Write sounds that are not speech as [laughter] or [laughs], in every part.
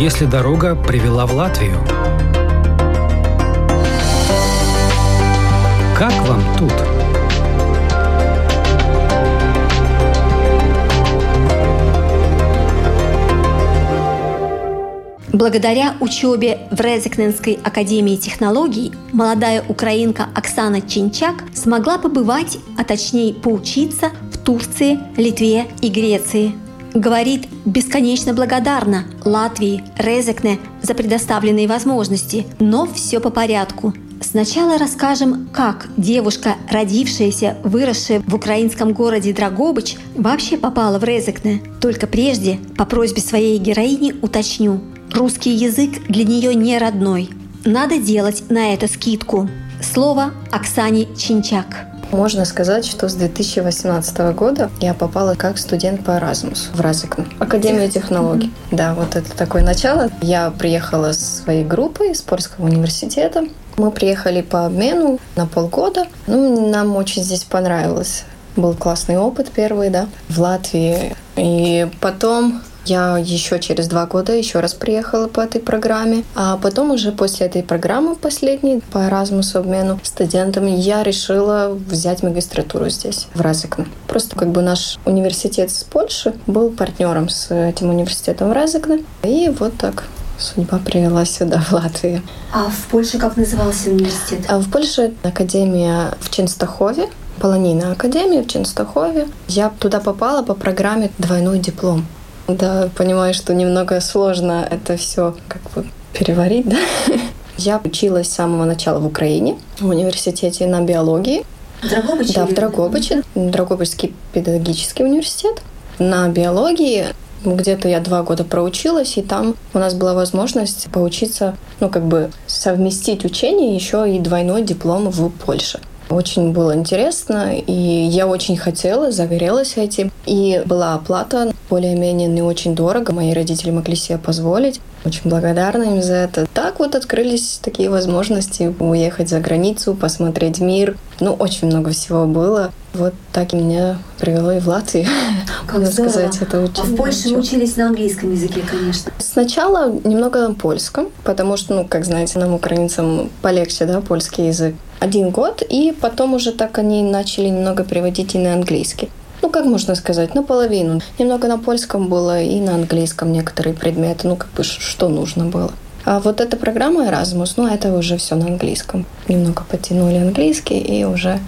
если дорога привела в Латвию? Как вам тут? Благодаря учебе в Резекненской академии технологий молодая украинка Оксана Чинчак смогла побывать, а точнее поучиться в Турции, Литве и Греции. Говорит, бесконечно благодарна Латвии, Резекне за предоставленные возможности, но все по порядку. Сначала расскажем, как девушка, родившаяся, выросшая в украинском городе Драгобыч, вообще попала в Резекне. Только прежде, по просьбе своей героини, уточню. Русский язык для нее не родной. Надо делать на это скидку. Слово Оксане Чинчак. Можно сказать, что с 2018 года я попала как студент по Erasmus в Разикну, Академию технологий. Да, вот это такое начало. Я приехала с своей группой из Польского университета. Мы приехали по обмену на полгода. Ну, нам очень здесь понравилось. Был классный опыт первый, да, в Латвии. И потом я еще через два года еще раз приехала по этой программе. А потом уже после этой программы последней по Erasmus обмену студентами я решила взять магистратуру здесь, в Разыкне. Просто как бы наш университет с Польши был партнером с этим университетом в Разыкне. И вот так судьба привела сюда, в Латвию. А в Польше как назывался университет? А в Польше Академия в Ченстахове, Полонийная академия в Ченстахове. Я туда попала по программе «Двойной диплом». Да, понимаю, что немного сложно это все как бы переварить, да. [laughs] Я училась с самого начала в Украине, в университете на биологии. В Драгобыче? Да, в Драгобыче. Драгобычский педагогический университет. На биологии где-то я два года проучилась, и там у нас была возможность поучиться, ну, как бы совместить учение еще и двойной диплом в Польше. Очень было интересно, и я очень хотела, загорелась этим. И была оплата более-менее не очень дорого. Мои родители могли себе позволить. Очень благодарна им за это. Так вот открылись такие возможности уехать за границу, посмотреть мир. Ну, очень много всего было. Вот так и меня привело и в Латвию. [laughs] Как Надо сказать, это очень. А в Польше вы учились на английском языке, конечно. Сначала немного на польском, потому что, ну, как знаете, нам, украинцам, полегче, да, польский язык. Один год, и потом уже так они начали немного переводить и на английский ну, как можно сказать, наполовину. Немного на польском было и на английском некоторые предметы, ну, как бы что нужно было. А вот эта программа Erasmus, ну, это уже все на английском. Немного потянули английский, и уже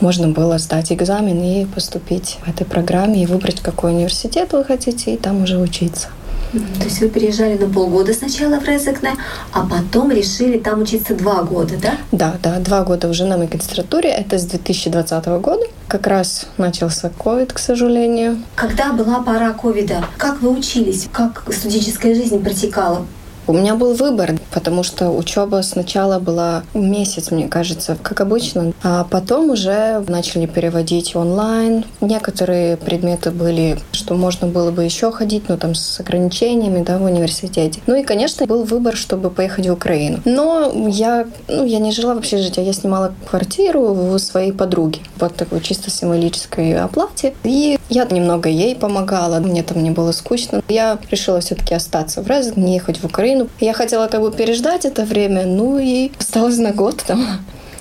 можно было сдать экзамен и поступить в этой программе, и выбрать, какой университет вы хотите, и там уже учиться. То есть вы переезжали на полгода сначала в Резекне, а потом решили там учиться два года, да? Да, да, два года уже на магистратуре. Это с 2020 года. Как раз начался ковид, к сожалению. Когда была пора ковида, как вы учились? Как студенческая жизнь протекала? У меня был выбор, потому что учеба сначала была месяц, мне кажется, как обычно, а потом уже начали переводить онлайн. Некоторые предметы были, что можно было бы еще ходить, но там с ограничениями, да, в университете. Ну и, конечно, был выбор, чтобы поехать в Украину. Но я, ну, я не жила в общежитии, я снимала квартиру у своей подруги под такой чисто символической оплате. И я немного ей помогала, мне там не было скучно. Я решила все-таки остаться в Резек, не ехать в Украину. Я хотела как бы переждать это время, ну и осталось на год там.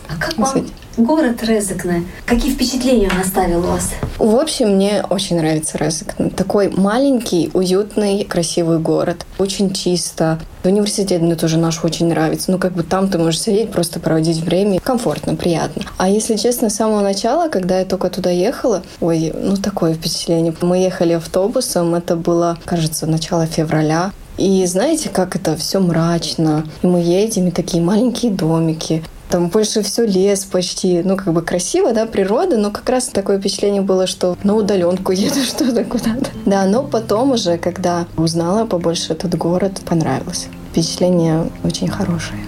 А как вам город Резекне? Какие впечатления он оставил у вас? В общем, мне очень нравится Резекне. Такой маленький, уютный, красивый город. Очень чисто. Университет мне тоже наш очень нравится. Ну, как бы там ты можешь сидеть, просто проводить время. Комфортно, приятно. А если честно, с самого начала, когда я только туда ехала, ой, ну, такое впечатление. Мы ехали автобусом, это было, кажется, начало февраля. И знаете, как это все мрачно. И мы едем, и такие маленькие домики. Там больше все лес почти, ну, как бы красиво, да, природа, но как раз такое впечатление было, что на удаленку [laughs] еду что-то куда-то. Да, но потом уже, когда узнала побольше этот город, понравилось. Впечатление очень хорошее.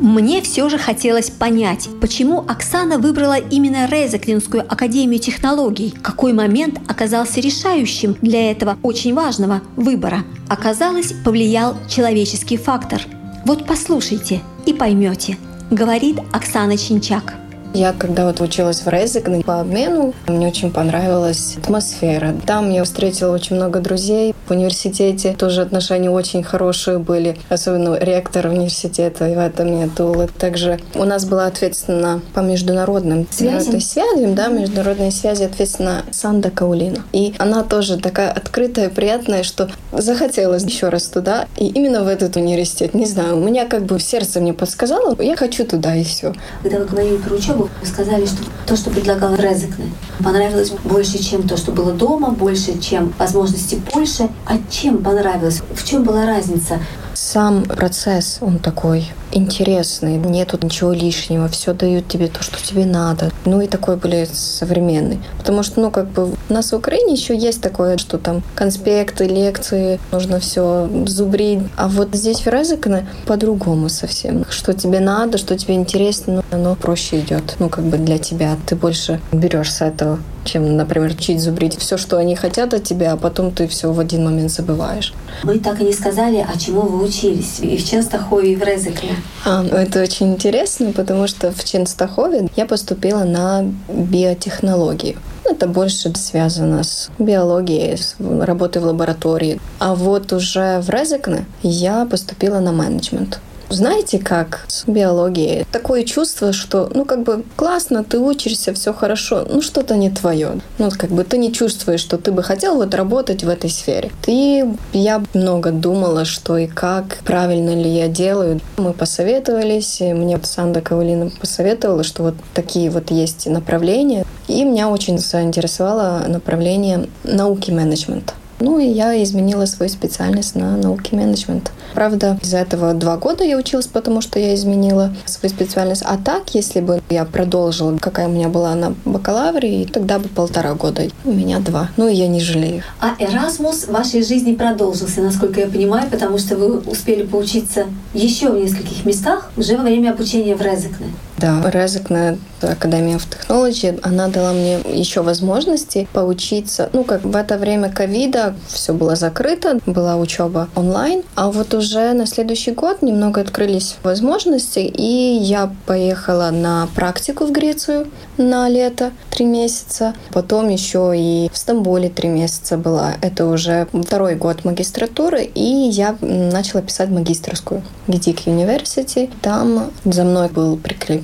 Мне все же хотелось понять, почему Оксана выбрала именно Резеклинскую академию технологий. Какой момент оказался решающим для этого очень важного выбора? Оказалось, повлиял человеческий фактор. Вот послушайте и поймете, говорит Оксана Чинчак. Я когда вот училась в Резекне по обмену, мне очень понравилась атмосфера. Там я встретила очень много друзей. В университете тоже отношения очень хорошие были, особенно ректор университета Ивата Метула. Также у нас была ответственна по международным связям, связям да, международные связи ответственна Санда Каулина. И она тоже такая открытая, приятная, что захотелось еще раз туда. И именно в этот университет. Не знаю, у меня как бы сердце мне подсказало, я хочу туда и все. Когда вы говорили про учебу, вы сказали, что то, что предлагал Резекне, понравилось больше, чем то, что было дома, больше, чем возможности Польши. А чем понравилось? В чем была разница? Сам процесс, он такой интересный, нету ничего лишнего, все дают тебе то, что тебе надо. Ну и такой были современный. Потому что, ну, как бы у нас в Украине еще есть такое, что там конспекты, лекции, нужно все зубрить. А вот здесь в Резекне по-другому совсем. Что тебе надо, что тебе интересно, ну, оно проще идет. Ну, как бы для тебя. Ты больше берешь с этого чем, например, учить зубрить все, что они хотят от тебя, а потом ты все в один момент забываешь. Вы так и не сказали, а чему вы учились и в Ченстахове, и в Резекне. А, это очень интересно, потому что в Ченстахове я поступила на биотехнологию. Это больше связано с биологией, с работой в лаборатории. А вот уже в Резекне я поступила на менеджмент. Знаете, как с биологией? Такое чувство, что, ну, как бы классно, ты учишься, все хорошо, ну, что-то не твое. Ну, как бы ты не чувствуешь, что ты бы хотел вот работать в этой сфере. Ты, я много думала, что и как, правильно ли я делаю. Мы посоветовались, и мне Санда Кавалина посоветовала, что вот такие вот есть направления. И меня очень заинтересовало направление науки менеджмента. Ну и я изменила свою специальность на науки менеджмент. Правда, из-за этого два года я училась, потому что я изменила свою специальность. А так, если бы я продолжила, какая у меня была на бакалавре, тогда бы полтора года. У меня два. Ну и я не жалею. А Erasmus в вашей жизни продолжился, насколько я понимаю, потому что вы успели поучиться еще в нескольких местах уже во время обучения в Резекне. Да, Резекне Академия в технологии, она дала мне еще возможности поучиться. Ну, как в это время ковида все было закрыто, была учеба онлайн, а вот уже на следующий год немного открылись возможности, и я поехала на практику в Грецию на лето три месяца, потом еще и в Стамбуле три месяца была. Это уже второй год магистратуры, и я начала писать магистрскую Гидик University. Там за мной был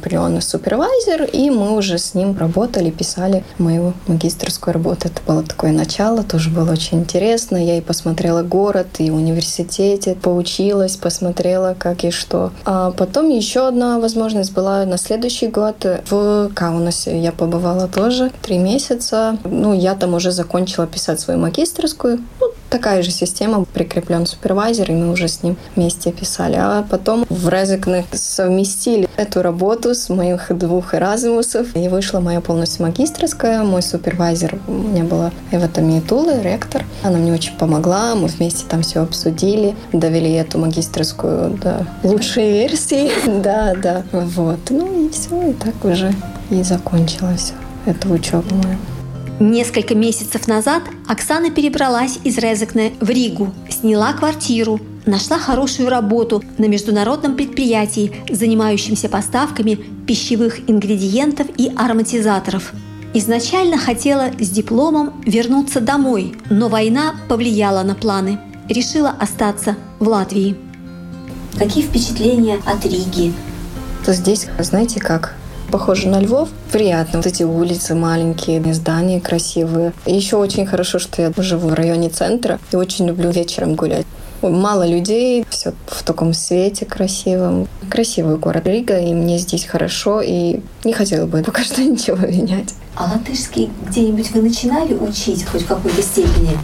прикреплен супервайзер, и мы уже с ним работали, писали мою магистрскую работу. Это было такое начало, тоже было очень интересно. Я и посмотрела город, и университете, поучилась, посмотрела, как и что. А потом еще одна возможность была на следующий год в Каунасе. Я побывала тоже три месяца. Ну, я там уже закончила писать свою магистрскую. Ну, такая же система, прикреплен супервайзер, и мы уже с ним вместе писали. А потом в Резекне совместили эту работу с моих двух Эразмусов, и вышла моя полностью магистрская. Мой супервайзер у меня была Эва Тамиетула, ректор. Она мне очень помогла, мы вместе там все обсудили, довели эту магистрскую до лучшей версии. [laughs] Да, да, вот. Ну и все, и так уже и закончилась эта учеба моя. Несколько месяцев назад Оксана перебралась из Резекне в Ригу, сняла квартиру, нашла хорошую работу на международном предприятии, занимающемся поставками пищевых ингредиентов и ароматизаторов. Изначально хотела с дипломом вернуться домой, но война повлияла на планы. Решила остаться в Латвии. Какие впечатления от Риги? Здесь, знаете как, похоже на Львов. Приятно. Вот эти улицы маленькие, здания красивые. Еще очень хорошо, что я живу в районе центра и очень люблю вечером гулять. Мало людей, все в таком свете красивом. Красивый город Рига, и мне здесь хорошо, и не хотела бы пока [laughs] что ничего менять. А латышский где-нибудь вы начинали учить хоть в какой-то степени?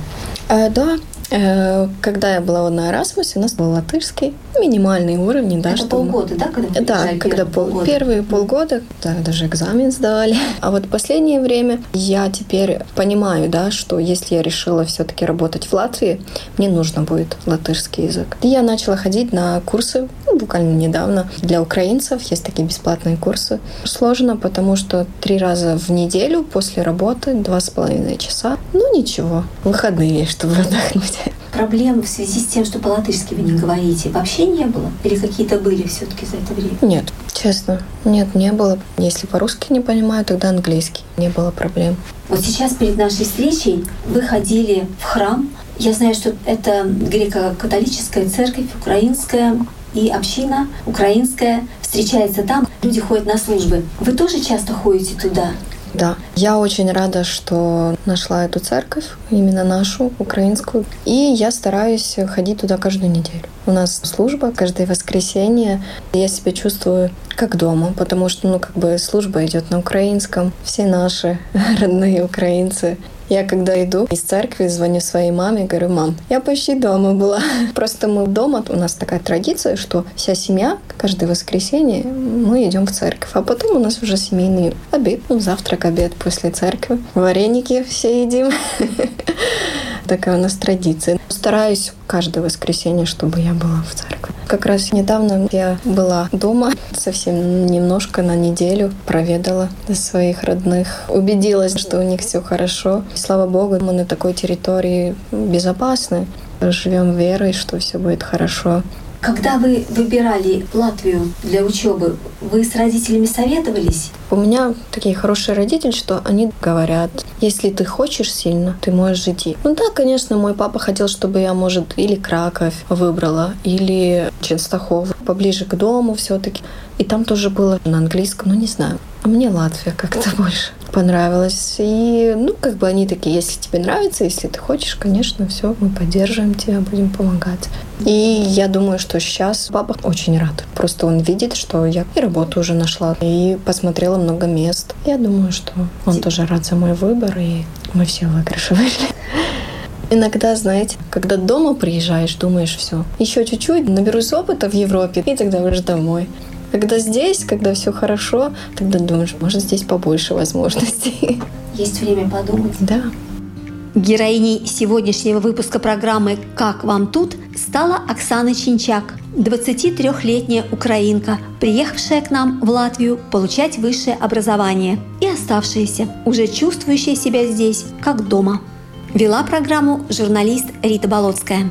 Э, да, Э, когда я была на Erasmus, у нас был латышский, минимальный уровень, да, Это полгода, да, когда Да, когда пол, полгода. первые полгода, да, даже экзамен сдавали. [laughs] А вот последнее время я теперь понимаю, да, что если я решила все-таки работать в Латвии, мне нужно будет латышский язык. И я начала ходить на курсы, ну, буквально недавно, для украинцев. Есть такие бесплатные курсы. Сложно, потому что три раза в неделю после работы, два с половиной часа. Ну, ничего, выходные, [laughs] чтобы отдохнуть проблем в связи с тем, что по-латышски вы не говорите, вообще не было? Или какие-то были все-таки за это время? Нет, Честно, нет, не было. Если по-русски не понимаю, тогда английский. Не было проблем. Вот сейчас перед нашей встречей вы ходили в храм. Я знаю, что это греко-католическая церковь, украинская и община украинская встречается там. Люди ходят на службы. Вы тоже часто ходите туда? Да, я очень рада, что нашла эту церковь, именно нашу, украинскую. И я стараюсь ходить туда каждую неделю. У нас служба каждое воскресенье. Я себя чувствую как дома, потому что, ну, как бы служба идет на украинском. Все наши [laughs] родные украинцы я когда иду из церкви, звоню своей маме, говорю, мам, я почти дома была. [laughs] Просто мы дома, у нас такая традиция, что вся семья каждое воскресенье мы идем в церковь. А потом у нас уже семейный обед, ну, завтрак, обед после церкви. Вареники все едим. [laughs] Такая у нас традиция. Стараюсь каждое воскресенье, чтобы я была в церкви. Как раз недавно я была дома, совсем немножко на неделю проведала своих родных, убедилась, что у них все хорошо. Слава Богу, мы на такой территории безопасны. Живем верой, что все будет хорошо. Когда вы выбирали Латвию для учебы, вы с родителями советовались? У меня такие хорошие родители, что они говорят, если ты хочешь сильно, ты можешь идти. Ну да, конечно, мой папа хотел, чтобы я, может, или Краков выбрала, или Ченстахов, поближе к дому все таки И там тоже было на английском, ну не знаю. А мне Латвия как-то больше понравилась. И, ну, как бы они такие, если тебе нравится, если ты хочешь, конечно, все, мы поддерживаем тебя, будем помогать. И я думаю, что сейчас папа очень рад. Просто он видит, что я и работу уже нашла, и посмотрела много мест. Я думаю, что он тоже рад за мой выбор, и мы все в выигрыше вышли. Иногда, знаете, когда дома приезжаешь, думаешь, все, еще чуть-чуть, наберусь опыта в Европе, и тогда уже домой. Когда здесь, когда все хорошо, тогда думаешь, может, здесь побольше возможностей. Есть время подумать. Да. Героиней сегодняшнего выпуска программы «Как вам тут» стала Оксана Чинчак, 23-летняя украинка, приехавшая к нам в Латвию получать высшее образование и оставшаяся, уже чувствующая себя здесь как дома. Вела программу журналист Рита Болотская.